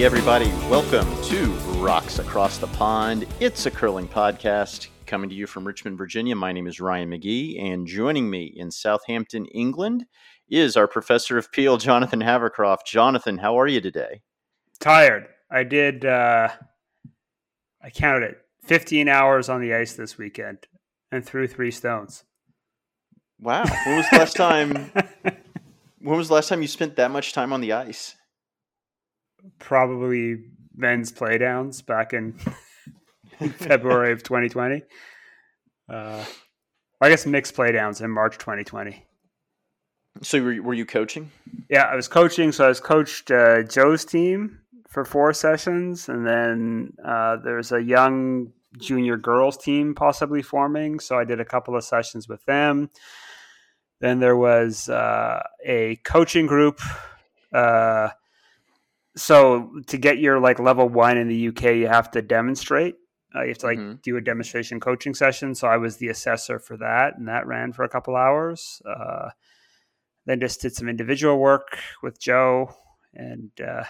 Hey, everybody, welcome to Rocks Across the Pond. It's a curling podcast coming to you from Richmond, Virginia. My name is Ryan McGee, and joining me in Southampton, England, is our professor of Peel, Jonathan Havercroft. Jonathan, how are you today? Tired. I did, uh, I counted it 15 hours on the ice this weekend and threw three stones. Wow. When was the last time? when was the last time you spent that much time on the ice? Probably men's playdowns back in February of 2020. Uh, I guess mixed playdowns in March 2020. So were you, were you coaching? Yeah, I was coaching. So I was coached uh, Joe's team for four sessions, and then uh, there's a young junior girls team possibly forming. So I did a couple of sessions with them. Then there was uh, a coaching group. Uh, so to get your like level one in the UK, you have to demonstrate. Uh, you have to like Mhm. do a demonstration coaching session. So I was the assessor for that, and that ran for a couple hours. Uh, then just did some individual work with Joe and uh,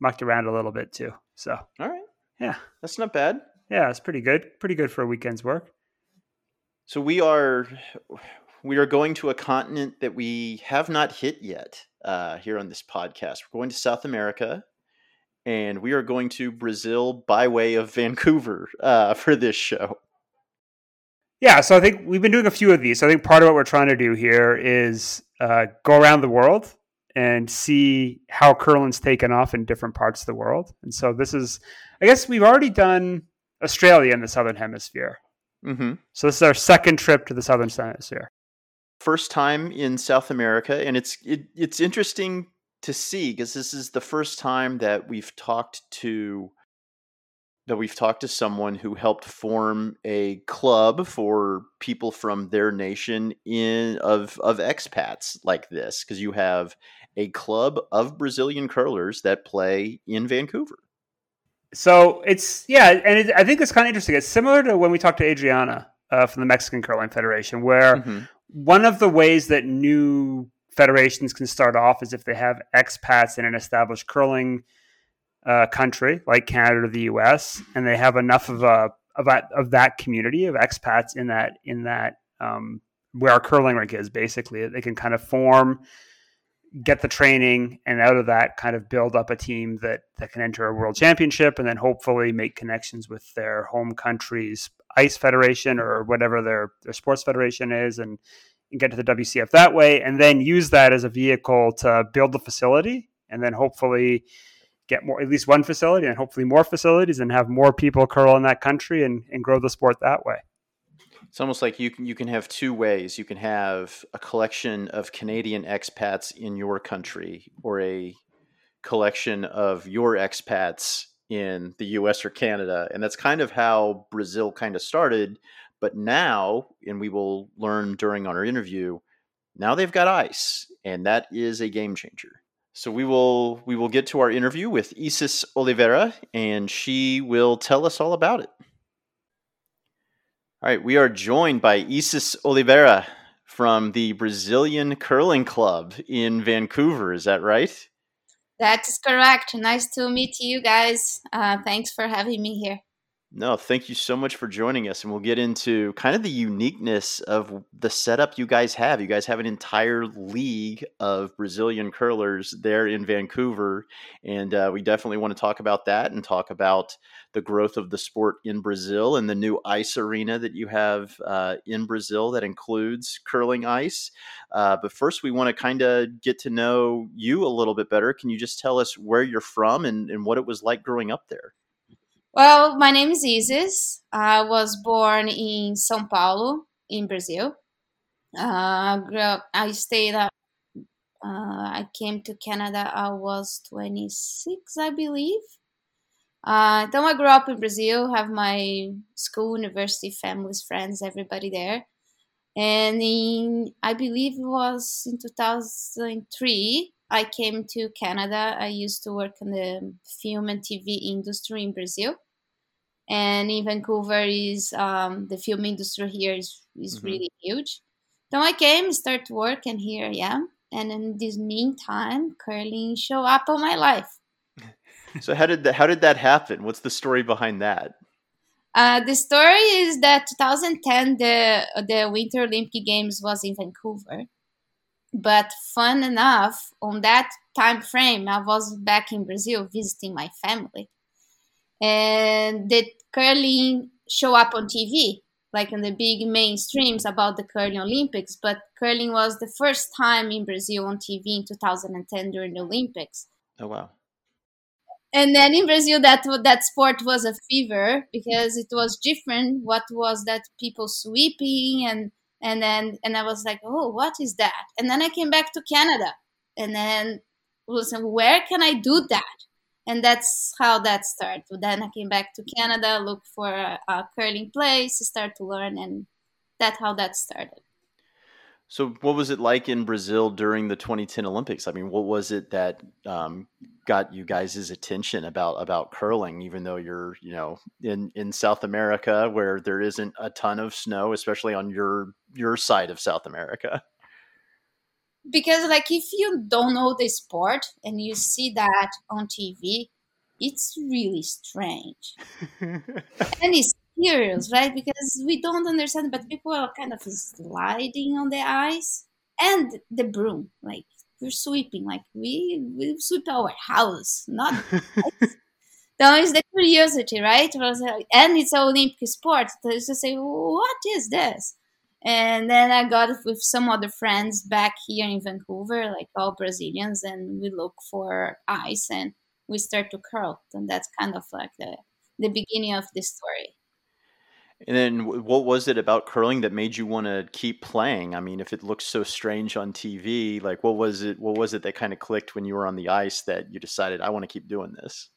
mucked around a little bit too. So All right. yeah, That's not bad. yeah, it's pretty good. Pretty good for a weekend's work. So we are we are going to a continent that we have not hit yet uh, here on this podcast. We're going to South America, and we are going to Brazil by way of Vancouver uh, for this show. Yeah, so I think we've been doing a few of these. So I think part of what we're trying to do here is uh, go around the world and see how curling's taken off in different parts of the world. And so this is, I guess we've already done Australia in the Southern Hemisphere. hmm So this is our second trip to the Southern Hemisphere. First time in South America, and it's it, it's interesting to see because this is the first time that we've talked to that we've talked to someone who helped form a club for people from their nation in of of expats like this because you have a club of Brazilian curlers that play in Vancouver. So it's yeah, and it, I think it's kind of interesting. It's similar to when we talked to Adriana uh, from the Mexican Curling Federation, where Mhm. One of the ways that new federations can start off is if they have expats in an established curling uh, country like Canada or the U.S. and they have enough of a of that of that community of expats in that in that um, where our curling rink is basically they can kind of form get the training and out of that kind of build up a team that that can enter a world championship and then hopefully make connections with their home country's ice federation or whatever their their sports federation is and, and get to the WCF that way and then use that as a vehicle to build the facility and then hopefully get more at least one facility and hopefully more facilities and have more people curl in that country and, and grow the sport that way. It's almost like you can you can have two ways. You can have a collection of Canadian expats in your country, or a collection of your expats in the U.S. or Canada, and that's kind of how Brazil kind of started. But now, and we will learn during our interview, now they've got ice, and that is a game changer. So we will we will get to our interview with Isis Oliveira, and she will tell us all about it. All right, we are joined by Isis Oliveira from the Brazilian Curling Club in Vancouver. Is that right? That is correct. Nice to meet you guys. Uh, thanks for having me here. No, thank you so much for joining us. And we'll get into kind of the uniqueness of the setup you guys have. You guys have an entire league of Brazilian curlers there in Vancouver. And uh, we definitely want to talk about that and talk about the growth of the sport in Brazil and the new ice arena that you have uh, in Brazil that includes curling ice. Uh, but first, we want to kind of get to know you a little bit better. Can you just tell us where you're from and, and what it was like growing up there? Well, my name is Isis. I was born in São Paulo, in Brazil. Uh, grew up, I stayed. Uh, I came to Canada. I was 26, I believe. Uh, then I grew up in Brazil, have my school, university, families, friends, everybody there. And in, I believe it was in 2003, I came to Canada. I used to work in the film and TV industry in Brazil. And in Vancouver is um, the film industry here is, is mm-hmm. really huge. So I came, start work, and here I am. And in this meantime, curling show up on my life. so how did that, how did that happen? What's the story behind that? Uh, the story is that 2010 the the Winter Olympic Games was in Vancouver, but fun enough on that time frame I was back in Brazil visiting my family, and the curling show up on TV like in the big mainstreams about the curling Olympics. But curling was the first time in Brazil on TV in 2010 during the Olympics. Oh wow! and then in Brazil, that that sport was a fever because it was different. What was that people sweeping and and then and I was like, oh, what is that? And then I came back to Canada, and then was where can I do that? And that's how that started. Then I came back to Canada, look for a, a curling place, start to learn, and that's how that started. So, what was it like in Brazil during the 2010 Olympics? I mean, what was it that um, got you guys' attention about about curling? Even though you're, you know, in in South America where there isn't a ton of snow, especially on your your side of South America. Because, like, if you don't know the sport and you see that on TV, it's really strange, and it's right? Because we don't understand, but people are kind of sliding on the ice and the broom, like we're sweeping, like we we sweep our house, not. That is the curiosity, right? And it's an Olympic sport. So it's to say, what is this? And then I got with some other friends back here in Vancouver, like all Brazilians, and we look for ice and we start to curl. And that's kind of like the, the beginning of the story. And then what was it about curling that made you want to keep playing? I mean, if it looks so strange on TV, like what was it what was it that kind of clicked when you were on the ice that you decided I want to keep doing this?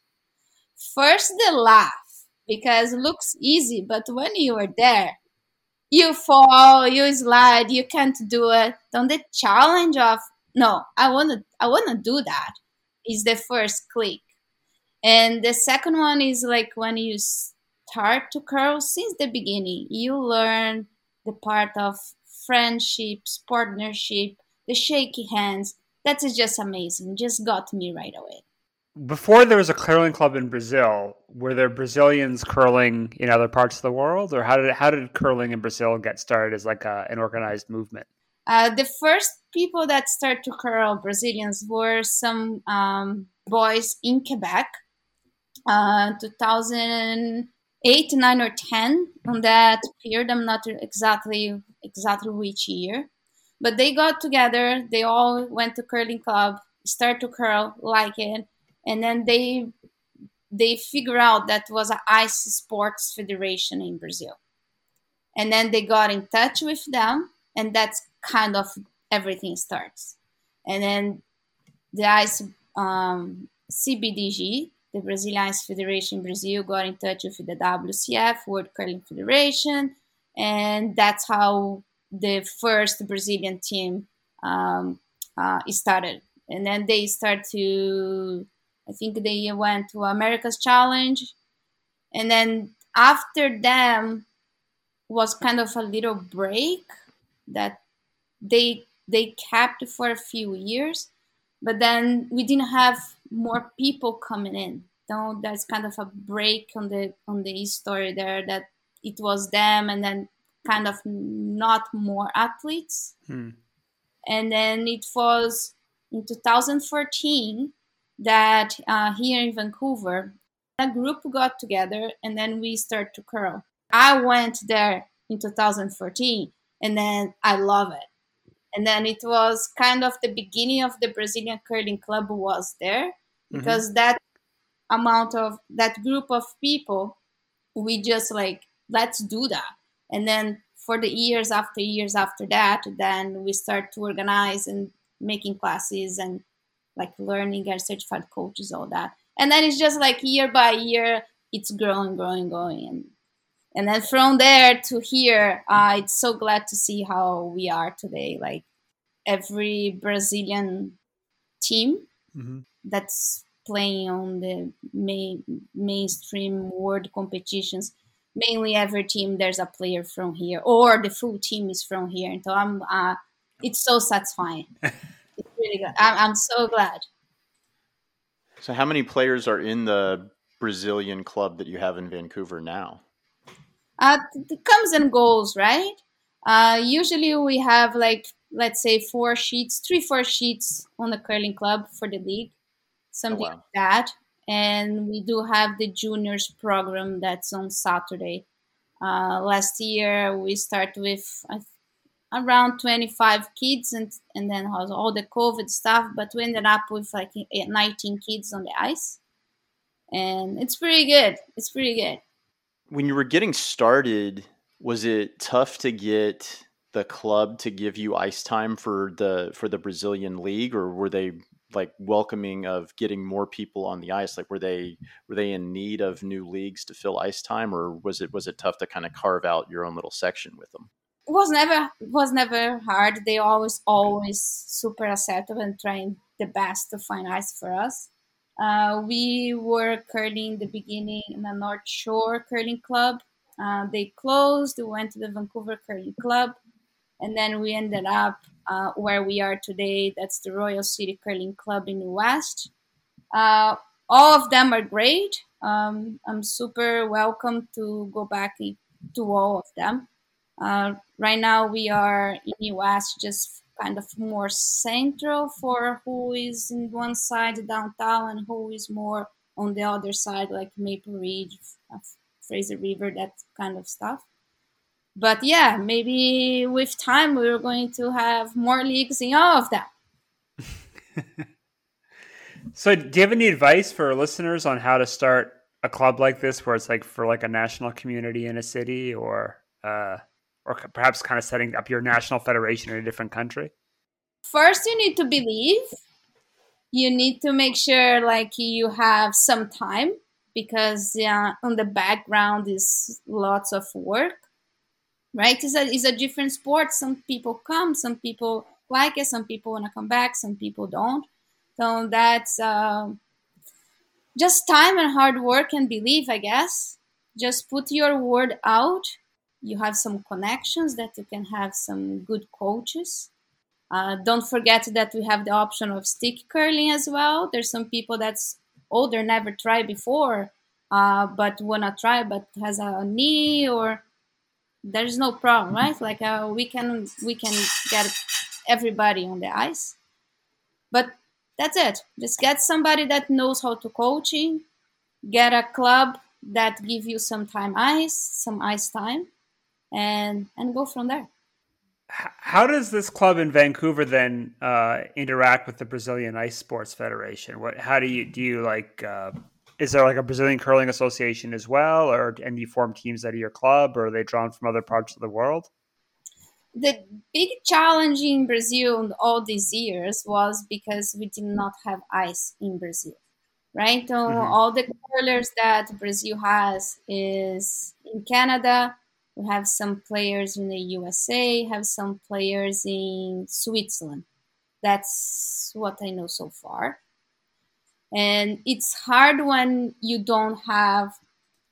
First the laugh because it looks easy, but when you are there, you fall, you slide, you can't do it. Don't the challenge of no, I want to I want to do that is the first click. And the second one is like when you start to curl since the beginning. You learn the part of friendships, partnership, the shaky hands. That is just amazing. Just got me right away. Before there was a curling club in Brazil, were there Brazilians curling in other parts of the world, or how did how did curling in Brazil get started as like a, an organized movement? Uh, the first people that started to curl Brazilians were some um, boys in Quebec. Uh, 2000 eight, nine, or ten on that period. I'm not exactly exactly which year, but they got together. They all went to curling club, start to curl, like it, and then they they figure out that was an ice sports federation in Brazil, and then they got in touch with them, and that's kind of everything starts, and then the ice um, CBDG the Brazilian Ice Federation Brazil got in touch with the WCF, World Curling Federation, and that's how the first Brazilian team um, uh, started. And then they start to, I think they went to America's Challenge, and then after them was kind of a little break that they they kept for a few years, but then we didn't have more people coming in. So there's kind of a break on the on the story there that it was them and then kind of not more athletes. Hmm. And then it was in 2014 that uh, here in Vancouver, a group got together and then we start to curl. I went there in 2014 and then I love it. And then it was kind of the beginning of the Brazilian curling club was there. Because mm-hmm. that amount of that group of people we just like let's do that and then for the years after years after that then we start to organize and making classes and like learning and certified coaches all that and then it's just like year by year, it's growing, growing, growing, and and then from there to here, uh, it's so glad to see how we are today. Like every Brazilian team mm-hmm. that's playing on the main mainstream world competitions. Mainly every team there's a player from here or the full team is from here. And so i'm uh, it's so satisfying. It's really good. I'm, I'm so glad. So how many players are in the brazilian club that you have in vancouver now? Uh, it comes and goes right? Uh, usually we have like let's say four sheets three four sheets on the curling club for the league something oh, wow. like that and we do have the juniors program that's on Saturday. Uh, last year we started with uh, around 25 kids and and then all the COVID stuff, but we ended up with like 19 kids on the ice, and it's pretty good. It's pretty good. When you were getting started, was it tough to get the club to give you ice time for the for the Brazilian league, or were they like welcoming of getting more people on the ice like were they were they in need of new leagues to fill ice time or was it was it tough to kind of carve out your own little section with them it was never was never hard. They always always super accepting and trying the best to find ice for us. Uh, we were curling in the beginning in the north shore curling club. Uh, they closed we went to the vancouver curling club and then we ended up uh, where we are today. That's the Royal City Curling Club in the West. Uh, all of them are great. Um, I'm super welcome to go back to all of them. Uh, right now, we are in the US, just kind of more central for who is in one side downtown and who is more on the other side, like Maple Ridge, Fraser River, that kind of stuff but yeah, maybe with time we're going to have more leagues in all of that. so, do you have any advice for listeners on how to start a club like this, where it's like for like a national community in a city, or uh, or perhaps kind of setting up your national federation in a different country? First, you need to believe. You need to make sure like you have some time because yeah, on the background is lots of work right? It's a, it's a different sport. Some people come, some people like it, some people want to come back, some people don't. So that's uh, just time and hard work and belief, I guess. Just put your word out. You have some connections that you can have some good coaches. Uh, don't forget that we have the option of stick curling as well. There's some people that's older, never tried before, uh, but wanna try, but has a knee or there's no problem, right? Like uh, we can we can get everybody on the ice, but that's it. Just get somebody that knows how to coaching, get a club that give you some time ice, some ice time, and and go from there. How does this club in Vancouver then uh, interact with the Brazilian Ice Sports Federation? What? How do you do you like? Uh, is there like a Brazilian curling association as well, or and you form teams out of your club, or are they drawn from other parts of the world? The big challenge in Brazil all these years was because we did not have ice in Brazil, right? So mm-hmm. all the curlers that Brazil has is in Canada. We have some players in the USA, have some players in Switzerland. That's what I know so far and it's hard when you don't have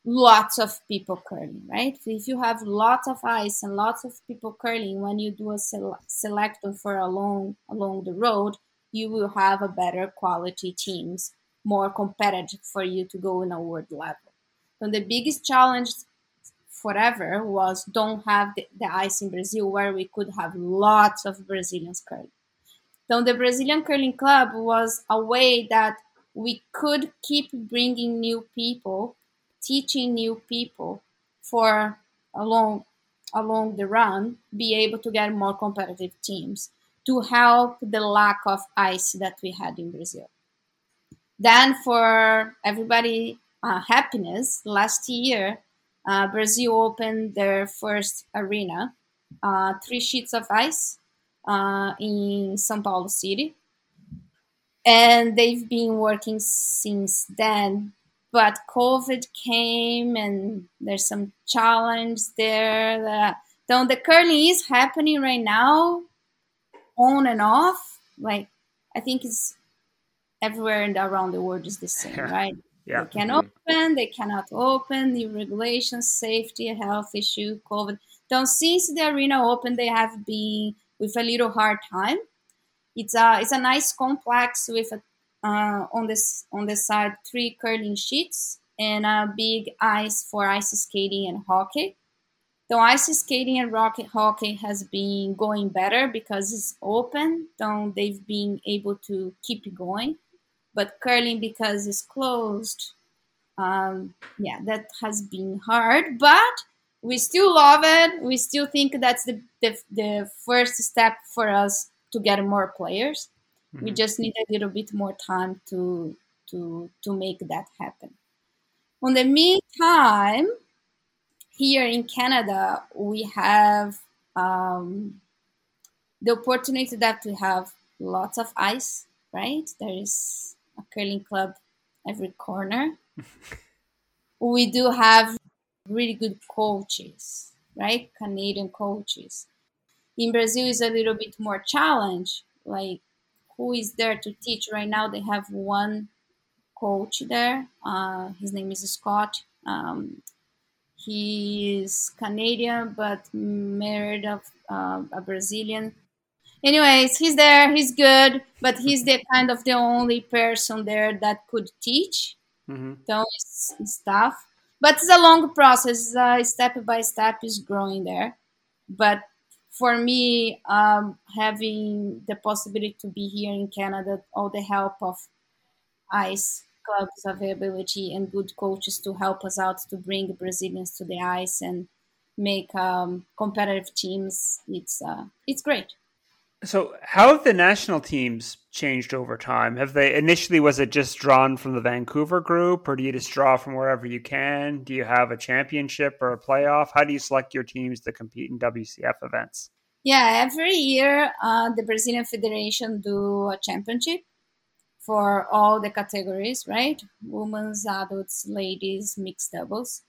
lots of people curling right? If you have lots of ice and lots of people curling when you do a sele- selection for along along the road you will have a better quality teams more competitive for you to go in a world level. So the biggest challenge forever was don't have the, the ice in brazil where we could have lots of brazilians curling. So the brazilian curling club was a way that we could keep bringing new people, teaching new people for along along the run, be able to get more competitive teams to help the lack of ice that we had in Brazil. Then, for everybody uh, happiness, last year uh, Brazil opened their first arena, uh, three sheets of ice uh, in São Paulo City and they've been working since then. But COVID came, and there's some challenge there. That so the curling is happening right now, on and off. Like I think it's everywhere and around the world is the same, right? Yeah. They can mm-hmm. open, they cannot open, new regulations, safety, health issue, COVID. So since the arena opened, they have been with a little hard time. It's a it's a nice complex with a, uh, on this on the side three curling sheets and a big ice for ice skating and hockey. The ice skating and rocket hockey has been going better because it's open. So they've been able to keep going but curling because it's closed um, yeah that has been hard but we still love it we still think that's the, the, the first step for us to get more players mm-hmm. we just need a little bit more time to to to make that happen on the meantime here in canada we have um, the opportunity that we have lots of ice right there is a curling club every corner. we do have really good coaches, right? Canadian coaches. In Brazil is a little bit more challenge. Like who is there to teach right now? They have one coach there. Uh, his name is Scott. Um, he is Canadian but married of uh, a Brazilian anyways he's there he's good but he's the kind of the only person there that could teach mm-hmm. those stuff but it's a long process uh, step by step is growing there but for me um, having the possibility to be here in canada all the help of ice clubs availability and good coaches to help us out to bring brazilians to the ice and make um, competitive teams it's uh, it's great so, how have the national teams changed over time? Have they initially was it just drawn from the Vancouver group, or do you just draw from wherever you can? Do you have a championship or a playoff? How do you select your teams to compete in WCF events? Yeah, every year uh, the Brazilian Federation do a championship for all the categories, right? Women's, adults, ladies, mixed doubles.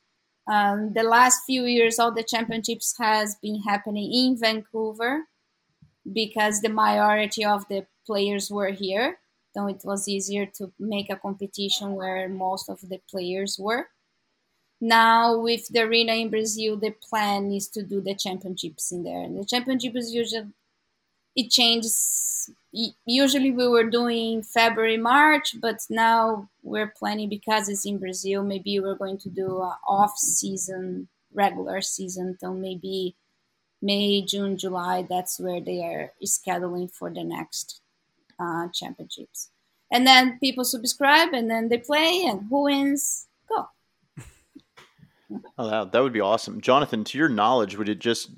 Um, the last few years, all the championships has been happening in Vancouver because the majority of the players were here. So it was easier to make a competition where most of the players were. Now with the arena in Brazil, the plan is to do the championships in there. And the championships usually it changes. Usually we were doing February, March, but now we're planning because it's in Brazil. Maybe we're going to do a off season, regular season, till maybe May, June, July, that's where they are scheduling for the next uh, championships. And then people subscribe and then they play, and who wins. Oh, that, that would be awesome. Jonathan, to your knowledge, would it just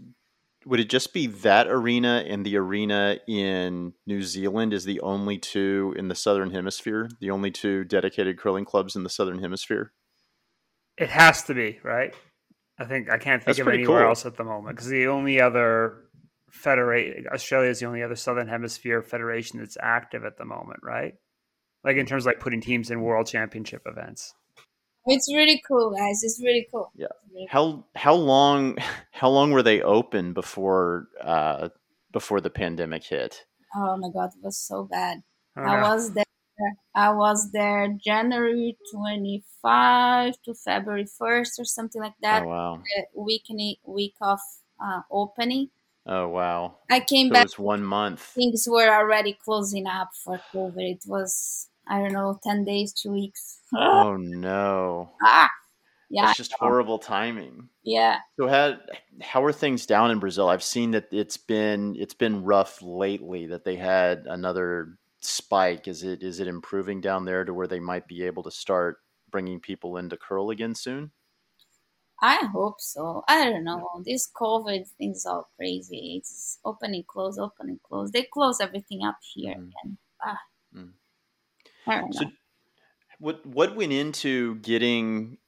would it just be that arena and the arena in New Zealand is the only two in the southern hemisphere, the only two dedicated curling clubs in the southern hemisphere? It has to be, right? I think I can't think That's of anywhere cool. else at the moment because the only other federate Australia is the only other Southern Hemisphere federation that's active at the moment, right? Like in hmm. terms of like putting teams in World Championship events. It's really cool, guys. It's really cool. Yeah. Really how cool. how long how long were they open before uh before the pandemic hit? Oh my god, it was so bad. Oh, I was there I was there January 25 to February 1st or something like that. Oh, wow. The week, week of uh, opening. Oh, wow. I came so back. It was one month. Things were already closing up for COVID. It was, I don't know, 10 days, two weeks. oh, no. Ah, yeah. It's just horrible timing. Yeah. So how how are things down in Brazil? I've seen that it's been it's been rough lately. That they had another spike? Is it is it improving down there to where they might be able to start bringing people into curl again soon? I hope so. I don't know. This COVID thing is all crazy. It's open and close, open and close. They close everything up here mm. again. Ah. Mm. I don't know. So what what went into getting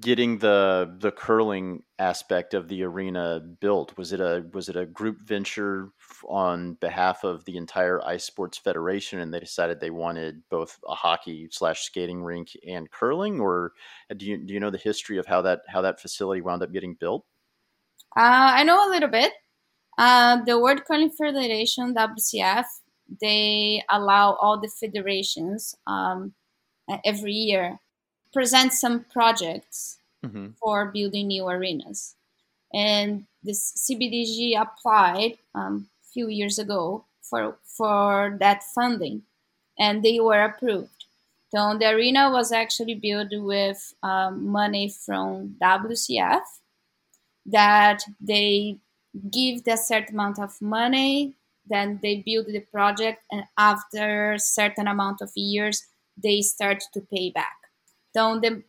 getting the the curling aspect of the arena built? Was it a was it a group venture on behalf of the entire ice sports federation, and they decided they wanted both a hockey slash skating rink and curling, or do you do you know the history of how that how that facility wound up getting built? Uh, I know a little bit. Uh, the World Curling Federation (WCF) they allow all the federations um, every year present some projects mm-hmm. for building new arenas. And this CBDG applied um, a few years ago for, for that funding, and they were approved. So the arena was actually built with um, money from WCF that they give a certain amount of money, then they build the project, and after certain amount of years, they start to pay back. So the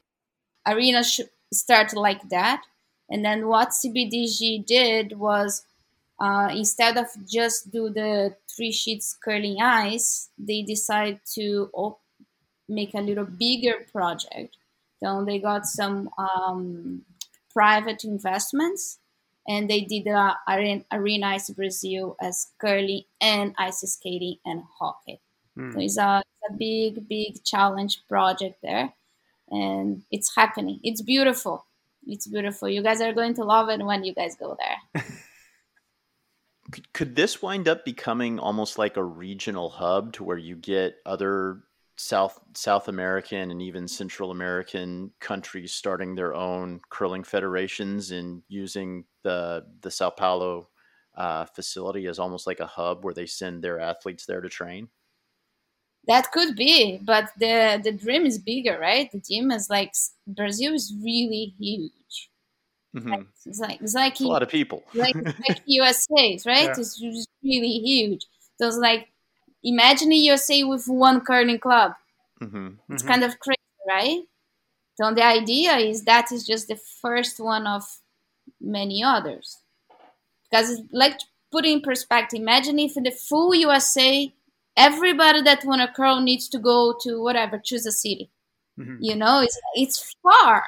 arena should start like that. And then what CBDG did was uh, instead of just do the three sheets curling ice, they decided to op- make a little bigger project. So they got some um, private investments and they did uh, arena, ice Brazil as curling and ice skating and hockey. Mm. So it's a, it's a big, big challenge project there and it's happening. It's beautiful. It's beautiful. You guys are going to love it when you guys go there. could, could this wind up becoming almost like a regional hub to where you get other South South American and even Central American countries starting their own curling federations and using the the Sao Paulo uh, facility as almost like a hub where they send their athletes there to train? that could be but the the dream is bigger right the dream is like brazil is really huge mm-hmm. like, it's like it's like a lot of people like, like usa right yeah. it's, it's really huge so it's like imagine usa with one curling club mm-hmm. it's mm-hmm. kind of crazy right so the idea is that is just the first one of many others. Because like put in perspective imagine if in the full usa everybody that want to curl needs to go to whatever choose a city. Mm-hmm. you know it's it's far.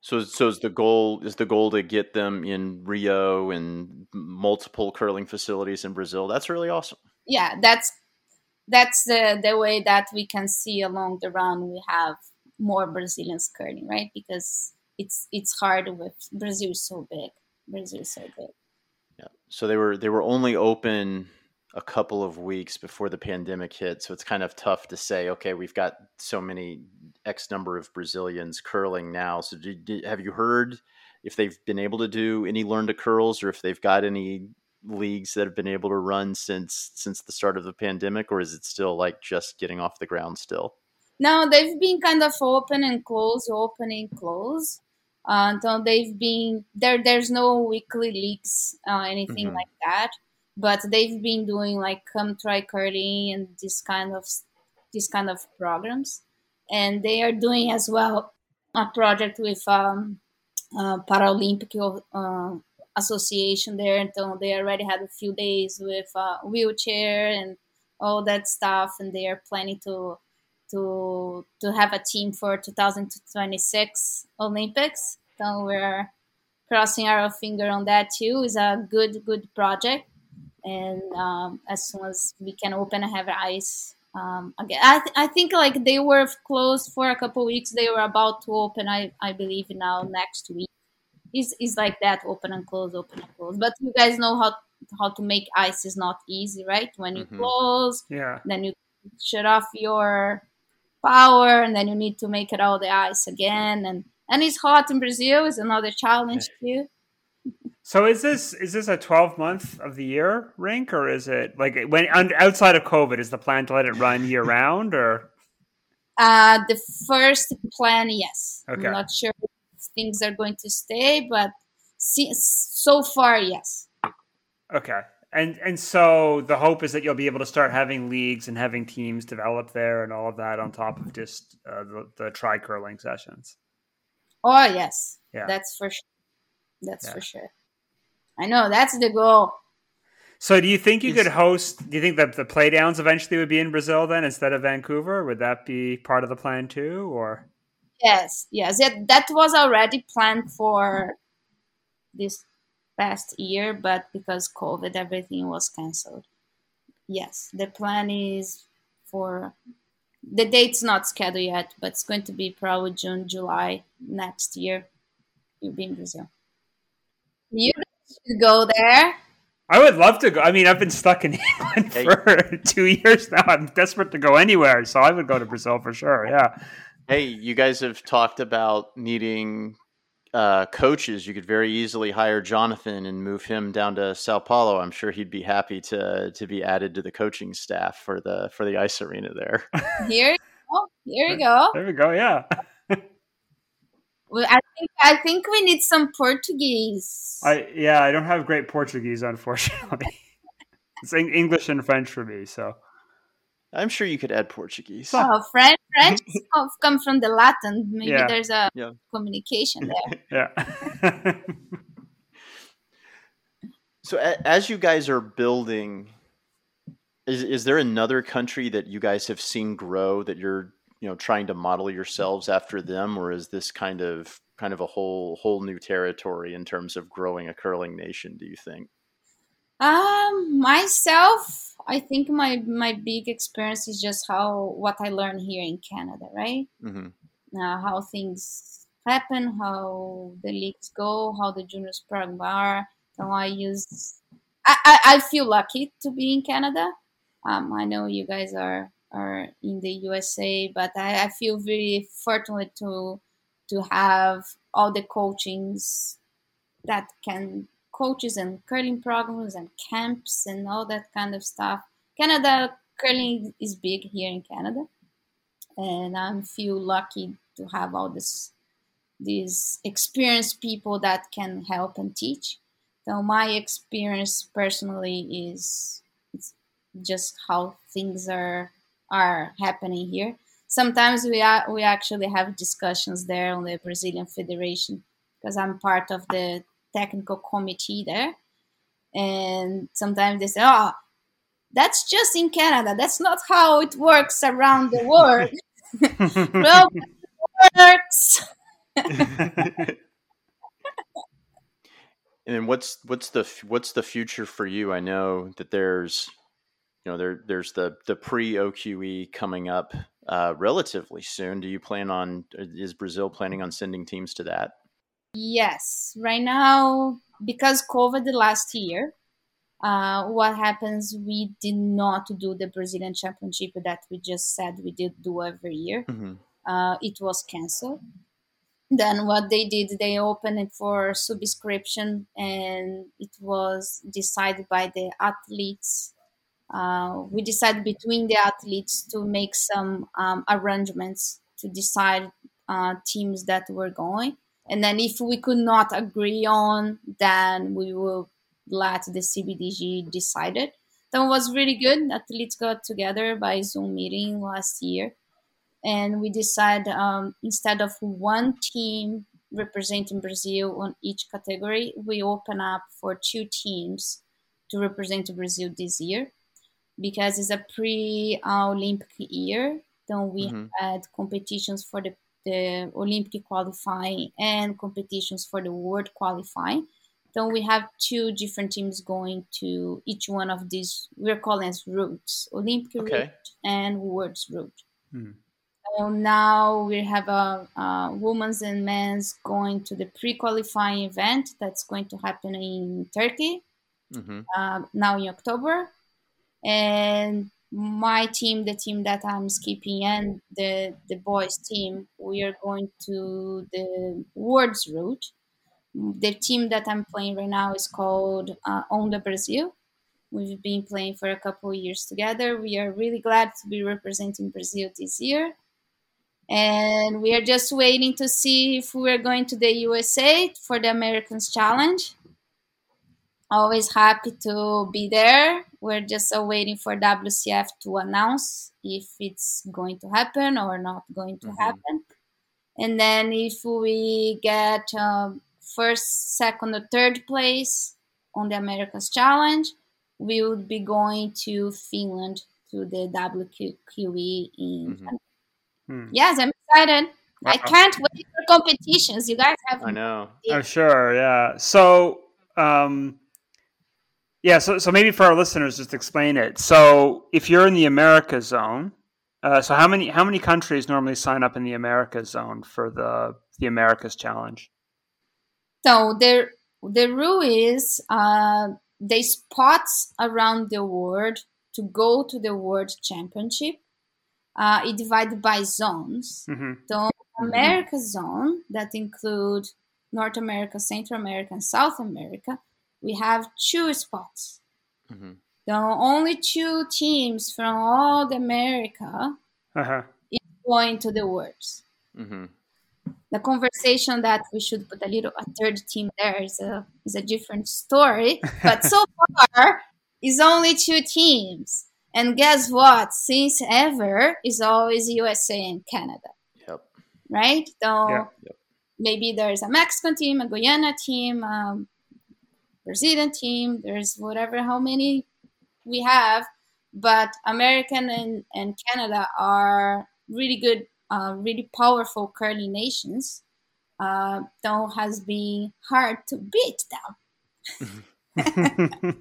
So so is the goal is the goal to get them in rio and multiple curling facilities in brazil? That's really awesome. Yeah that's that's the the way that we can see along the run we have more brazilians curling right? Because it's it's hard with brazil is so big brazil is so big yeah so they were they were only open a couple of weeks before the pandemic hit. So it's kind of tough to say, okay, we've got so many X number of Brazilians curling now. So did, did, have you heard if they've been able to do any learn to curls or if they've got any leagues that have been able to run since since the start of the pandemic or is it still like just getting off the ground still? No, they've been kind of open and close, open and close. Uh, so they've been there. There's no weekly leagues, uh, anything mm-hmm. like that but they've been doing like come try curling and this kind of this kind of programs and they are doing as well a project with um, uh, paralympic uh, association there and so they already had a few days with uh, wheelchair and all that stuff and they are planning to to to have a team for 2026 olympics so we're crossing our finger on that too is a good good project and um, as soon as we can open and have ice um, again, I, th- I think like they were closed for a couple weeks. They were about to open. I, I believe now next week is is like that open and close, open and close. But you guys know how how to make ice is not easy, right? When you mm-hmm. close, yeah, then you shut off your power, and then you need to make it all the ice again, and and it's hot in Brazil is another challenge too. So is this is this a twelve month of the year rink, or is it like when outside of COVID? Is the plan to let it run year round, or? Uh, the first plan, yes. Okay. I'm not sure things are going to stay, but see, so far, yes. Okay, and and so the hope is that you'll be able to start having leagues and having teams develop there and all of that on top of just uh, the, the tri curling sessions. Oh yes, yeah, that's for sure. That's yeah. for sure. I know that's the goal. So, do you think you could host? Do you think that the playdowns eventually would be in Brazil then instead of Vancouver? Would that be part of the plan too, or? Yes, yes, that was already planned for this past year, but because COVID, everything was canceled. Yes, the plan is for the date's not scheduled yet, but it's going to be probably June, July next year. You'll be in Brazil. You should go there. I would love to go. I mean, I've been stuck in England Hey. for two years now. I'm desperate to go anywhere, so I would go to Brazil for sure. Yeah. Hey, you guys have talked about needing uh, coaches. You could very easily hire Jonathan and move him down to Sao Paulo. I'm sure he'd be happy to to be added to the coaching staff for the for the ice arena there. Here you go. Here you go. There we go. Yeah. Well, I think I think we need some Portuguese. I yeah. I don't have great Portuguese, unfortunately. it's English and French for me. So I'm sure you could add Portuguese. Oh, French, French come- from the Latin. Maybe Yeah. there's a Yeah. communication there. yeah. So a, as you guys are building, is is there another country that you guys have seen grow that you're you know trying to model yourselves after them, or is this kind of kind of a whole whole new territory in terms of growing a curling nation? Do you think? Um, myself, I think my my big experience is just how what I learned here in Canada, right? hmm Now, how things happen, how the leagues go, how the juniors program are. So I use. I, I, I feel lucky to be in Canada. Um, I know you guys are are in the USA, but I, I feel very fortunate to to have all the coachings that can coaches and curling programs and camps and all that kind of stuff. Canada curling is big here in Canada, and I feel lucky to have all this these experienced people that can help and teach. So my experience personally is it's just how things are are happening here. Sometimes we are, we actually have discussions there on the Brazilian Federation because I'm part of the technical committee there, and sometimes they say, "Oh, that's just in Canada. That's not how it works around the world." well, it works. And then what's what's the what's the future for you? I know that there's you know there there's the the pre OQE coming up uh, relatively soon. Do you plan on is Brazil planning on sending teams to that? Yes, right now because COVID the last year, uh, what happens? We did not do the Brazilian Championship that we just said we did do every year. hmm Uh, it was canceled. Then what they did, they opened it for subscription, and it was decided by the athletes. Uh, we decided between the athletes to make some um, arrangements to decide uh, teams that were going. And then if we could not agree on, then we will let the CBDG decide it. That was really good. Athletes got together by Zoom meeting last year and we decided um, instead of one team representing Brazil on each category, we open up for two teams to represent Brazil this year because it's a pre-Olympic year. Then we Mhm. had competitions for the, the Olympic qualifying and competitions for the World qualifying. So we have two different teams going to each one of these. We're calling as routes: Olympic Okay. route and World's route. Hmm. So now we have a, a women's and men's going to the pre-qualifying event that's going to happen in Turkey hmm uh, now in October, and my team, the team that I'm skipping, and the the boys team, we are going to the world's route. The team that I'm playing right now is called uh, Onda Brazil. We've been playing for a couple years together. We are really glad to be representing Brazil this year. And we are just waiting to see if we're going to the USA for the Americans Challenge always happy to be there. We're just uh, waiting for WCF to announce if it's going to happen or not going to Mhm. happen. And then if we get um, first, second, or third place on the Americas Challenge, we would be going to Finland to the WQE in. Mhm. Hmm. Yes, I'm excited. I can't wait for competitions. You guys have. I know. Oh, sure. Yeah. So, um, yeah. So, so maybe for our listeners, just explain it. So, if you're in the America zone, uh, so how many how many countries normally sign up in the America zone for the the Americas Challenge? So the the rule is uh, they spots around the world to go to the World Championship. Uh, it divided by zones. Mm-hmm. So America zone that include North America, Central America, and South America. We have two spots. hmm The only two teams from all the America Uh-huh. going to the Worlds. hmm the conversation that we should put a little a third team there is a is a different story. But so far, it's only two teams. And guess what? Since ever, is always USA and Canada, Yep. right? So Yeah. Yep. maybe there's a Mexican team, a Guyana team, um, Brazilian team. There's whatever how many we have, but American and, and Canada are really good, uh, really powerful curling nations. Uh, though has been hard to beat them,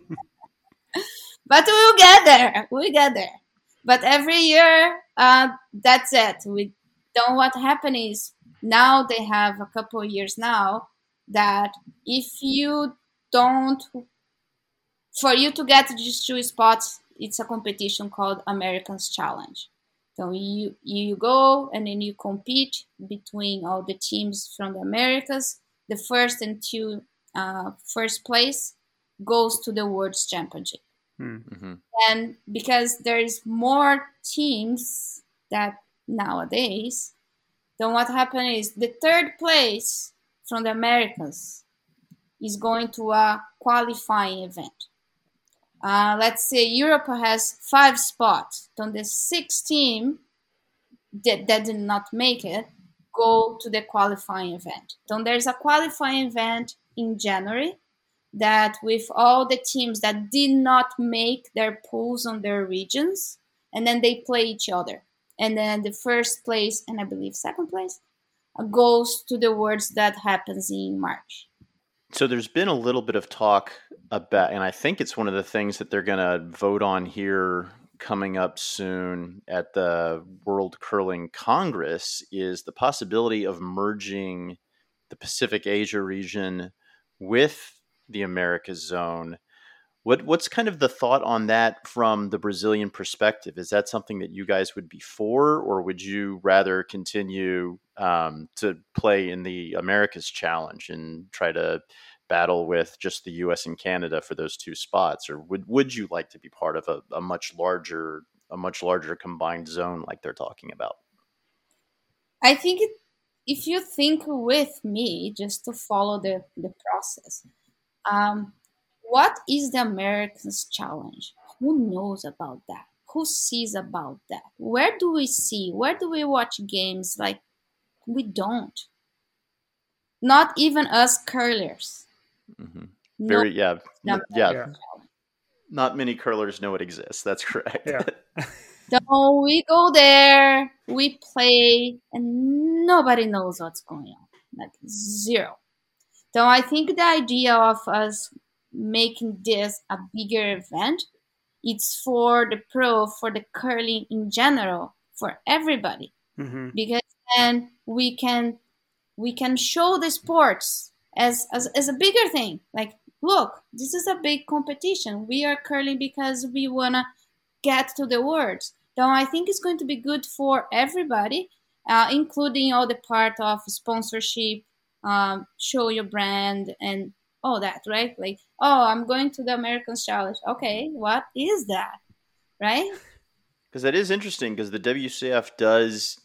but we'll get there. We'll get there. But every year, uh, that's it. We don't. What happened is now they have a couple of years now that if you don't for you to get these two spots it's a competition called americans challenge. So you you go and then you compete between all the teams from the americas. The first and two uh, first place goes to the world championship. Hmm. And because there's more teams that nowadays then what happened is the third place from the americans is going to a qualifying event. Uh, let's say europe has five spots. Then the sixth team that, that did not make it go to the qualifying event. Then there's a qualifying event in january that with all the teams that did not make their pools on their regions and then they play each other. And then the first place and i believe second place goes to the words that happens in march So there's been a little bit of talk about, and I think it's one of the things that they're going to vote on here coming up soon at the World Curling Congress is the possibility of merging the Pacific Asia region with the Americas zone. What what's kind of the thought on that from the Brazilian perspective? Is that something that you guys would be for, or would you rather continue um, to play in the Americas Challenge and try to battle with just the U.S. and Canada for those two spots, or would would you like to be part of a, a much larger a much larger combined zone like they're talking about? i think if you think with me just to follow the, the process um, what is the americans challenge who knows about that who sees about that where do we see where do we watch games like we don't not even us curlers Mm-hmm. No, Very yeah no, yeah. Yeah. Not many curlers know it exists. That's correct. Yeah. So we go there, we play, and nobody knows what's going on. Like zero. So I think the idea of us making this a bigger event, it's for the pro, for the curling in general, for everybody. hmm Because then we can we can show the sports as, as as a bigger thing. Like, look, this is a big competition. We are curling because we wanna get to the worlds. So I think it's going to be good for everybody, uh, including all the part of sponsorship, um, show your brand, and all that, right? Like, oh, I'm going to the Americans Challenge. Okay, what is that, right? Because that is interesting because the WCF does,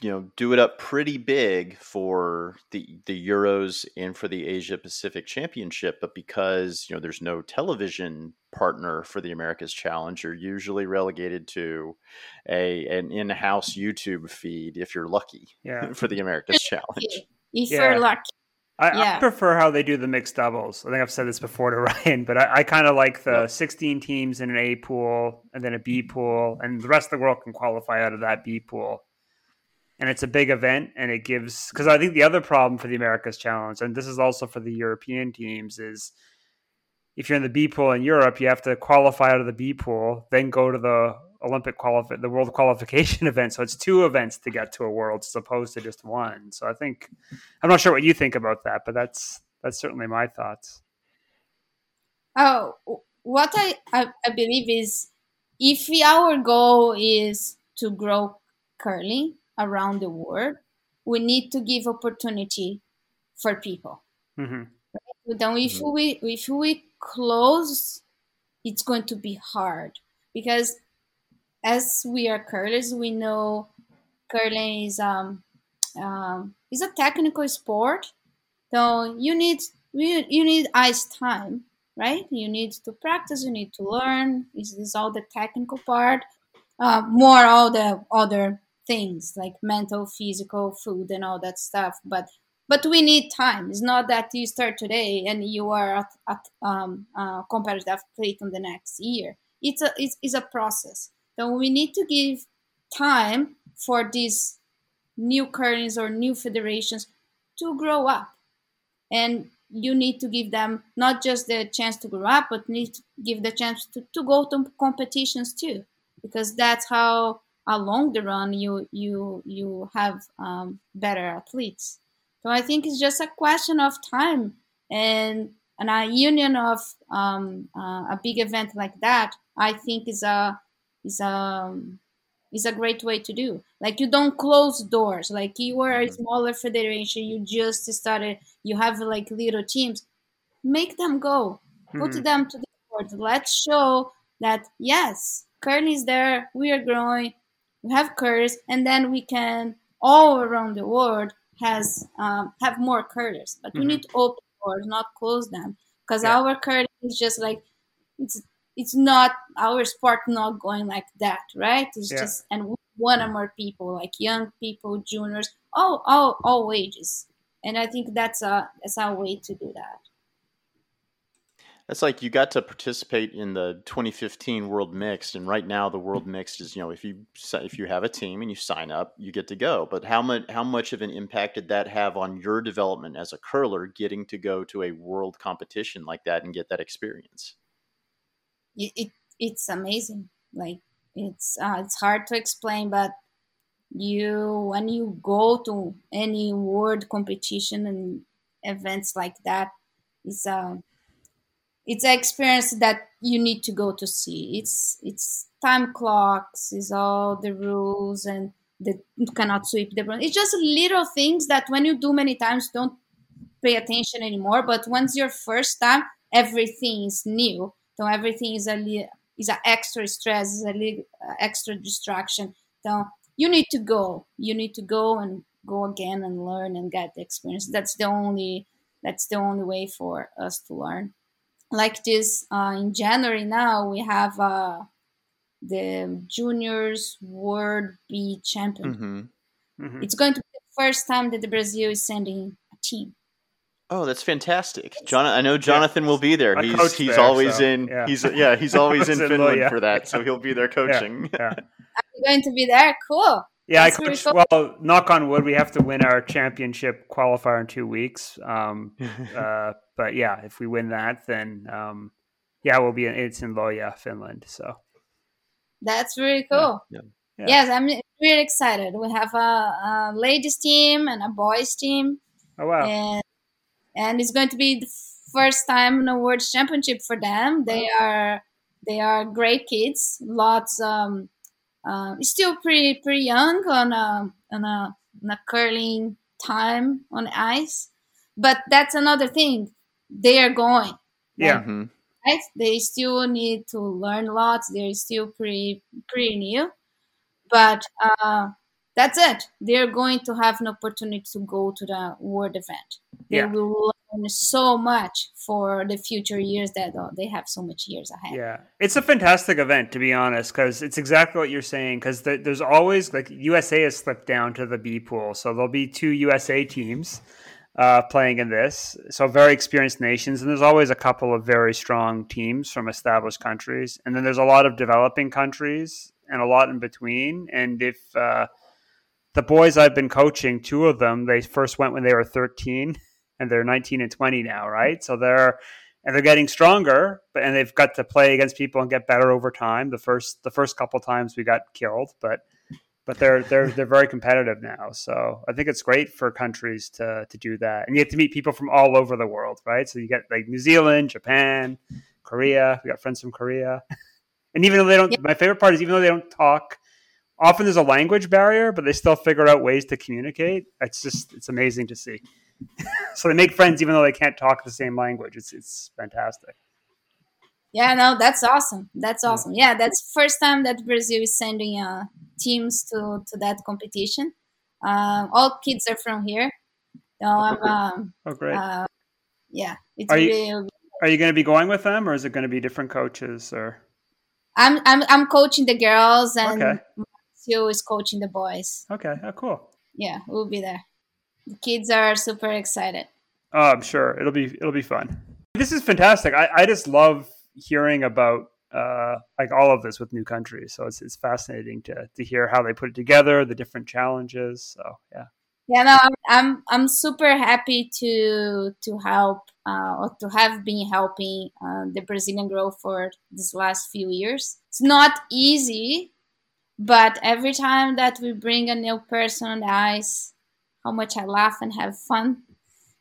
you know, do it up pretty big for the the Euros and for the Asia Pacific Championship, but because you know there's no television partner for the Americas Challenge, you're usually relegated to a an in-house YouTube feed if you're lucky Yeah. for the Americas Challenge. If Yeah. you're lucky. I, I prefer how they do the mixed doubles. I think I've said this before to Ryan, but I, I kind of like the Yep. 16 teams in an A pool and then a B pool, and the rest of the world can qualify out of that B pool. and it's a big event, and it gives because I think the other problem for the Americas Challenge, and this is also for the European teams, is if you're in the B pool in Europe, you have to qualify out of the B pool, then go to the Olympic qualify the World qualification event. So it's two events to get to a World as opposed to just one. So I think I'm not sure what you think about that, but that's that's certainly my thoughts. Oh, what I, I, I believe is if our goal is to grow curling around the world, we need to give opportunity for people. Mm-hmm. Then if mm-hmm. we if we close, it's going to be hard because as we are curlers, we know curling is um, um is a technical sport. So you need you, you need ice time right? You need to practice, you need to learn. This is all the technical part. Uh, more all the other things like mental, physical, food, and all that stuff. But but we need time. It's not that you start today and you are at, um, a competitive athlete in the next year. It's a it's, it's a process. So we need to give time for these new currents or new federations to grow up and you need to give them not just the chance to grow up, but need to give the chance to, to go to competitions too, because that's how along the run you you you have um, better athletes. So I think it's just a question of time and and a union of um, uh, a big event like that. I think is a is a is a great way to do. Like you don't close doors. Like you are a mm-hmm. smaller federation, you just started, you have like little teams. Make them go. Put mm-hmm. them to the board. Let's show that yes, curling is there, we are growing, we have curls, and then we can all around the world has um, have more curlers. But mm-hmm. we need to open doors, not close them. Because yeah. our curling is just like it's it's not our sport not going like that, right? It's yeah. just and we want more people, like young people, juniors, all all all ages. And I think that's a that's our way to do that. That's like you got to participate in the 2015 World Mixed, and right now the World Mixed is you know if you if you have a team and you sign up, you get to go. But how much how much of an impact did that have on your development as a curler, getting to go to a world competition like that and get that experience? It, it it's amazing. Like it's uh, it's hard to explain, but you when you go to any world competition and events like that, it's a uh, it's an experience that you need to go to see. It's it's time clocks, is all the rules and the you cannot sweep the It's just little things that when you do many times don't pay attention anymore. But once your first time, everything is new. So everything is a is an extra stress, is a little uh, extra distraction. So you need to go. You need to go and go again and learn and get the experience. That's the only that's the only way for us to learn. Like this uh, in January now we have uh, the juniors world B champion. Mm-hmm. Mm-hmm. It's going to be the first time that the Brazil is sending a team. Oh, that's fantastic, John. I know Jonathan yeah. will be there. he's he's there, always so, in. Yeah. He's yeah, he's always in Finland for that, so he'll be there coaching. Yeah. I'm going to be there. Cool. Yeah, That's I coach. Cool. Well, knock on wood, we have to win our championship qualifier in two weeks. Um, uh, but yeah, if we win that, then um, yeah, we'll be. In, it's in Lohja, Finland. So that's really cool. Yeah. Yeah. Yes, I'm really excited. We have a, a ladies team and a boys team. Oh wow! And and it's going to be the first time in a world championship for them. They are they are great kids. Lots um, uh, still pretty pretty young on a on a, on a curling time on ice, but that's another thing. They are going. Yeah. Mm-hmm. Right? They still need to learn lots. They're still pretty pretty new, but uh, that's it. They're going to have an opportunity to go to the world event. They yeah. will learn so much for the future years that oh, they have so much years ahead. Yeah, it's a fantastic event to be honest, because it's exactly what you're saying. Because the, there's always like USA has slipped down to the B pool, so there'll be two USA teams. Uh, playing in this. So very experienced nations, and there's always a couple of very strong teams from established countries, and then there's a lot of developing countries and a lot in between. And if uh, the boys I've been coaching, two of them, they first went when they were 13 and they're 19 and 20 now, right? So they're and they're getting stronger, but and they've got to play against people and get better over time. The first the first couple times we got killed, but but they're they're they're very competitive now. So I think it's great for countries to to do that, and you get to meet people from all over the world, right? So you get like New Zealand, Japan, Korea. We got friends from Korea, and even though they don't, my favorite part is even though they don't talk. Often there's a language barrier, but they still figure out ways to communicate. It's just it's amazing to see. so they make friends even though they can't talk the same language. It's it's fantastic. Yeah, no, that's awesome. That's awesome. Yeah, that's first time that Brazil is sending uh, teams to to that competition. Uh, all kids are from here. So I'm, um, oh, great. Uh, yeah, it's are really. You, are you going to be going with them, or is it going to be different coaches? Or I'm I'm I'm coaching the girls, and okay. Marcio is coaching the boys. Okay, oh, cool. Yeah, we'll be there the kids are super excited. Oh, I'm sure it'll be it'll be fun. This is fantastic. I, I just love hearing about uh, like all of this with new countries. So it's it's fascinating to to hear how they put it together, the different challenges. So yeah. Yeah, no, I'm I'm, I'm super happy to to help uh, or to have been helping uh, the Brazilian growth for these last few years. It's not easy, but every time that we bring a new person on the ice, how much I laugh and have fun.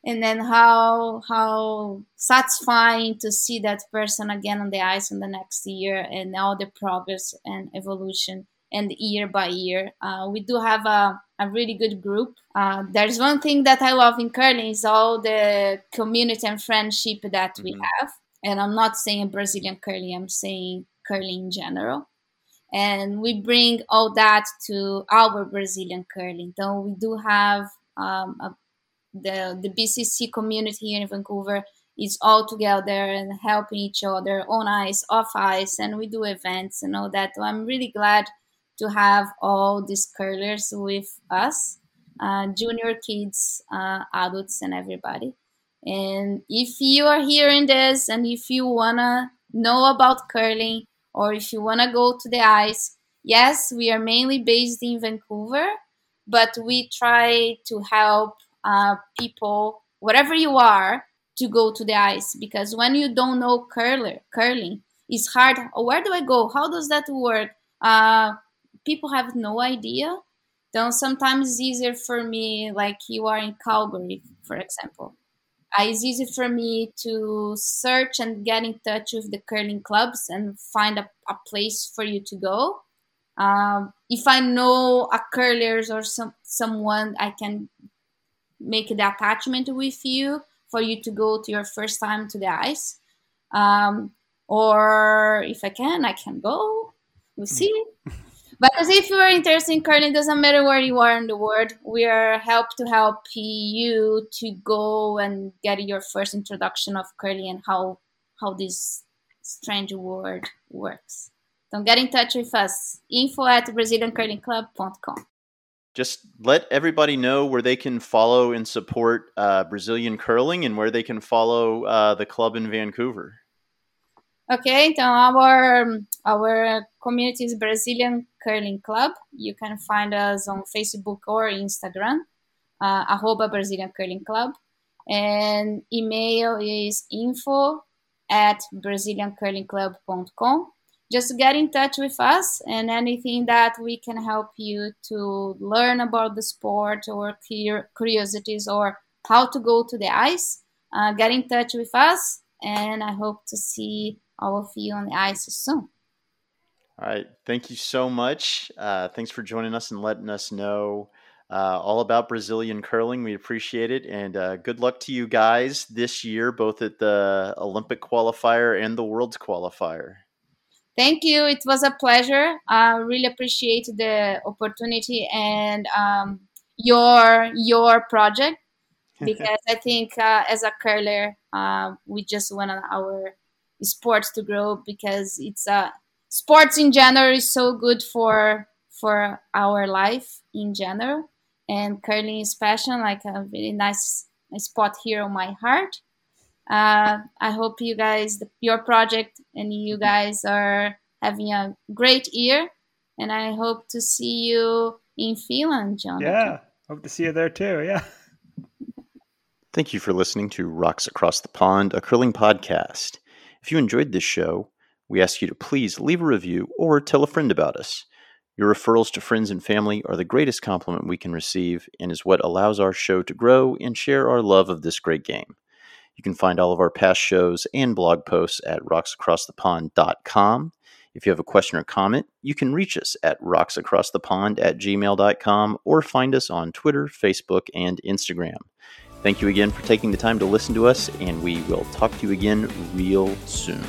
And then how how satisfying to see that person again on the ice in the next year and all the progress and evolution and year by year. Uh, we do have a, a really good group. Uh, there's one thing that i love in curling is all the community and friendship that mm-hmm. we have. And i'm not saying brazilian curling i'm saying curling in general and we bring all that to our Brazilian curling. Though we do have um, a, the the BCC community here in Vancouver is all together and helping each other on ice, off ice, and we do events and all that. So I'm really glad to have all these curlers with us, uh, junior kids, uh, adults, and everybody. And if you are hearing this and if you wanna know about curling, or if you want to go to the ice, yes, we are mainly based in Vancouver, but we try to help uh, people, wherever you are, to go to the ice because when you don't know curler, curling, it's hard. Oh, where do I go? How does that work? Uh, people have no idea. Then sometimes it's easier for me, like you are in Calgary, for example it's easy for me to search and get in touch with the curling clubs and find a, a place for you to go. Um, if I know a curlers or some someone, I can make the attachment with you for you to go to your first time to the ice. Um, or if I can, I can go. We'll see. But as if you are interested in curling, doesn't matter where you are in the world. We are help to help you to go and get your first introduction of curling and how how this strange word works. Don't get in touch with us. Info at BrazilianCurlingClub.com. Just let everybody know where they can follow and support uh, Brazilian curling and where they can follow uh, the club in Vancouver. Okay, então our our community is Brazilian Curling Club. You can find us on Facebook or Instagram, uh, arroba Brazilian Curling Club, and email is info at braziliancurlingclub.com. Just get in touch with us and anything that we can help you to learn about the sport or curiosities or how to go to the ice. Uh, get in touch with us, and I hope to see all of you on the ice soon. All right. Thank you so much. Uh, thanks for joining us and letting us know uh, all about Brazilian curling. We appreciate it. And uh, good luck to you guys this year, both at the Olympic qualifier and the World's qualifier. Thank you. It was a pleasure. I really appreciate the opportunity and um, your your project because I think uh, as a curler, uh, we just want our sports to grow because it's a uh, sports in general is so good for for our life in general and curling is passion like a really nice, nice spot here on my heart uh, i hope you guys your project and you guys are having a great year and i hope to see you in Finland, john Yeah, hope to see you there too. Yeah. Thank you for listening to Rocks Across the Pond, a curling podcast. If you enjoyed this show, we ask you to please leave a review or tell a friend about us. Your referrals to friends and family are the greatest compliment we can receive and is what allows our show to grow and share our love of this great game. You can find all of our past shows and blog posts at rocksacrossthepond.com. If you have a question or comment, you can reach us at rocksacrossthepond at gmail.com or find us on Twitter, Facebook, and Instagram. Thank you again for taking the time to listen to us, and we will talk to you again real soon.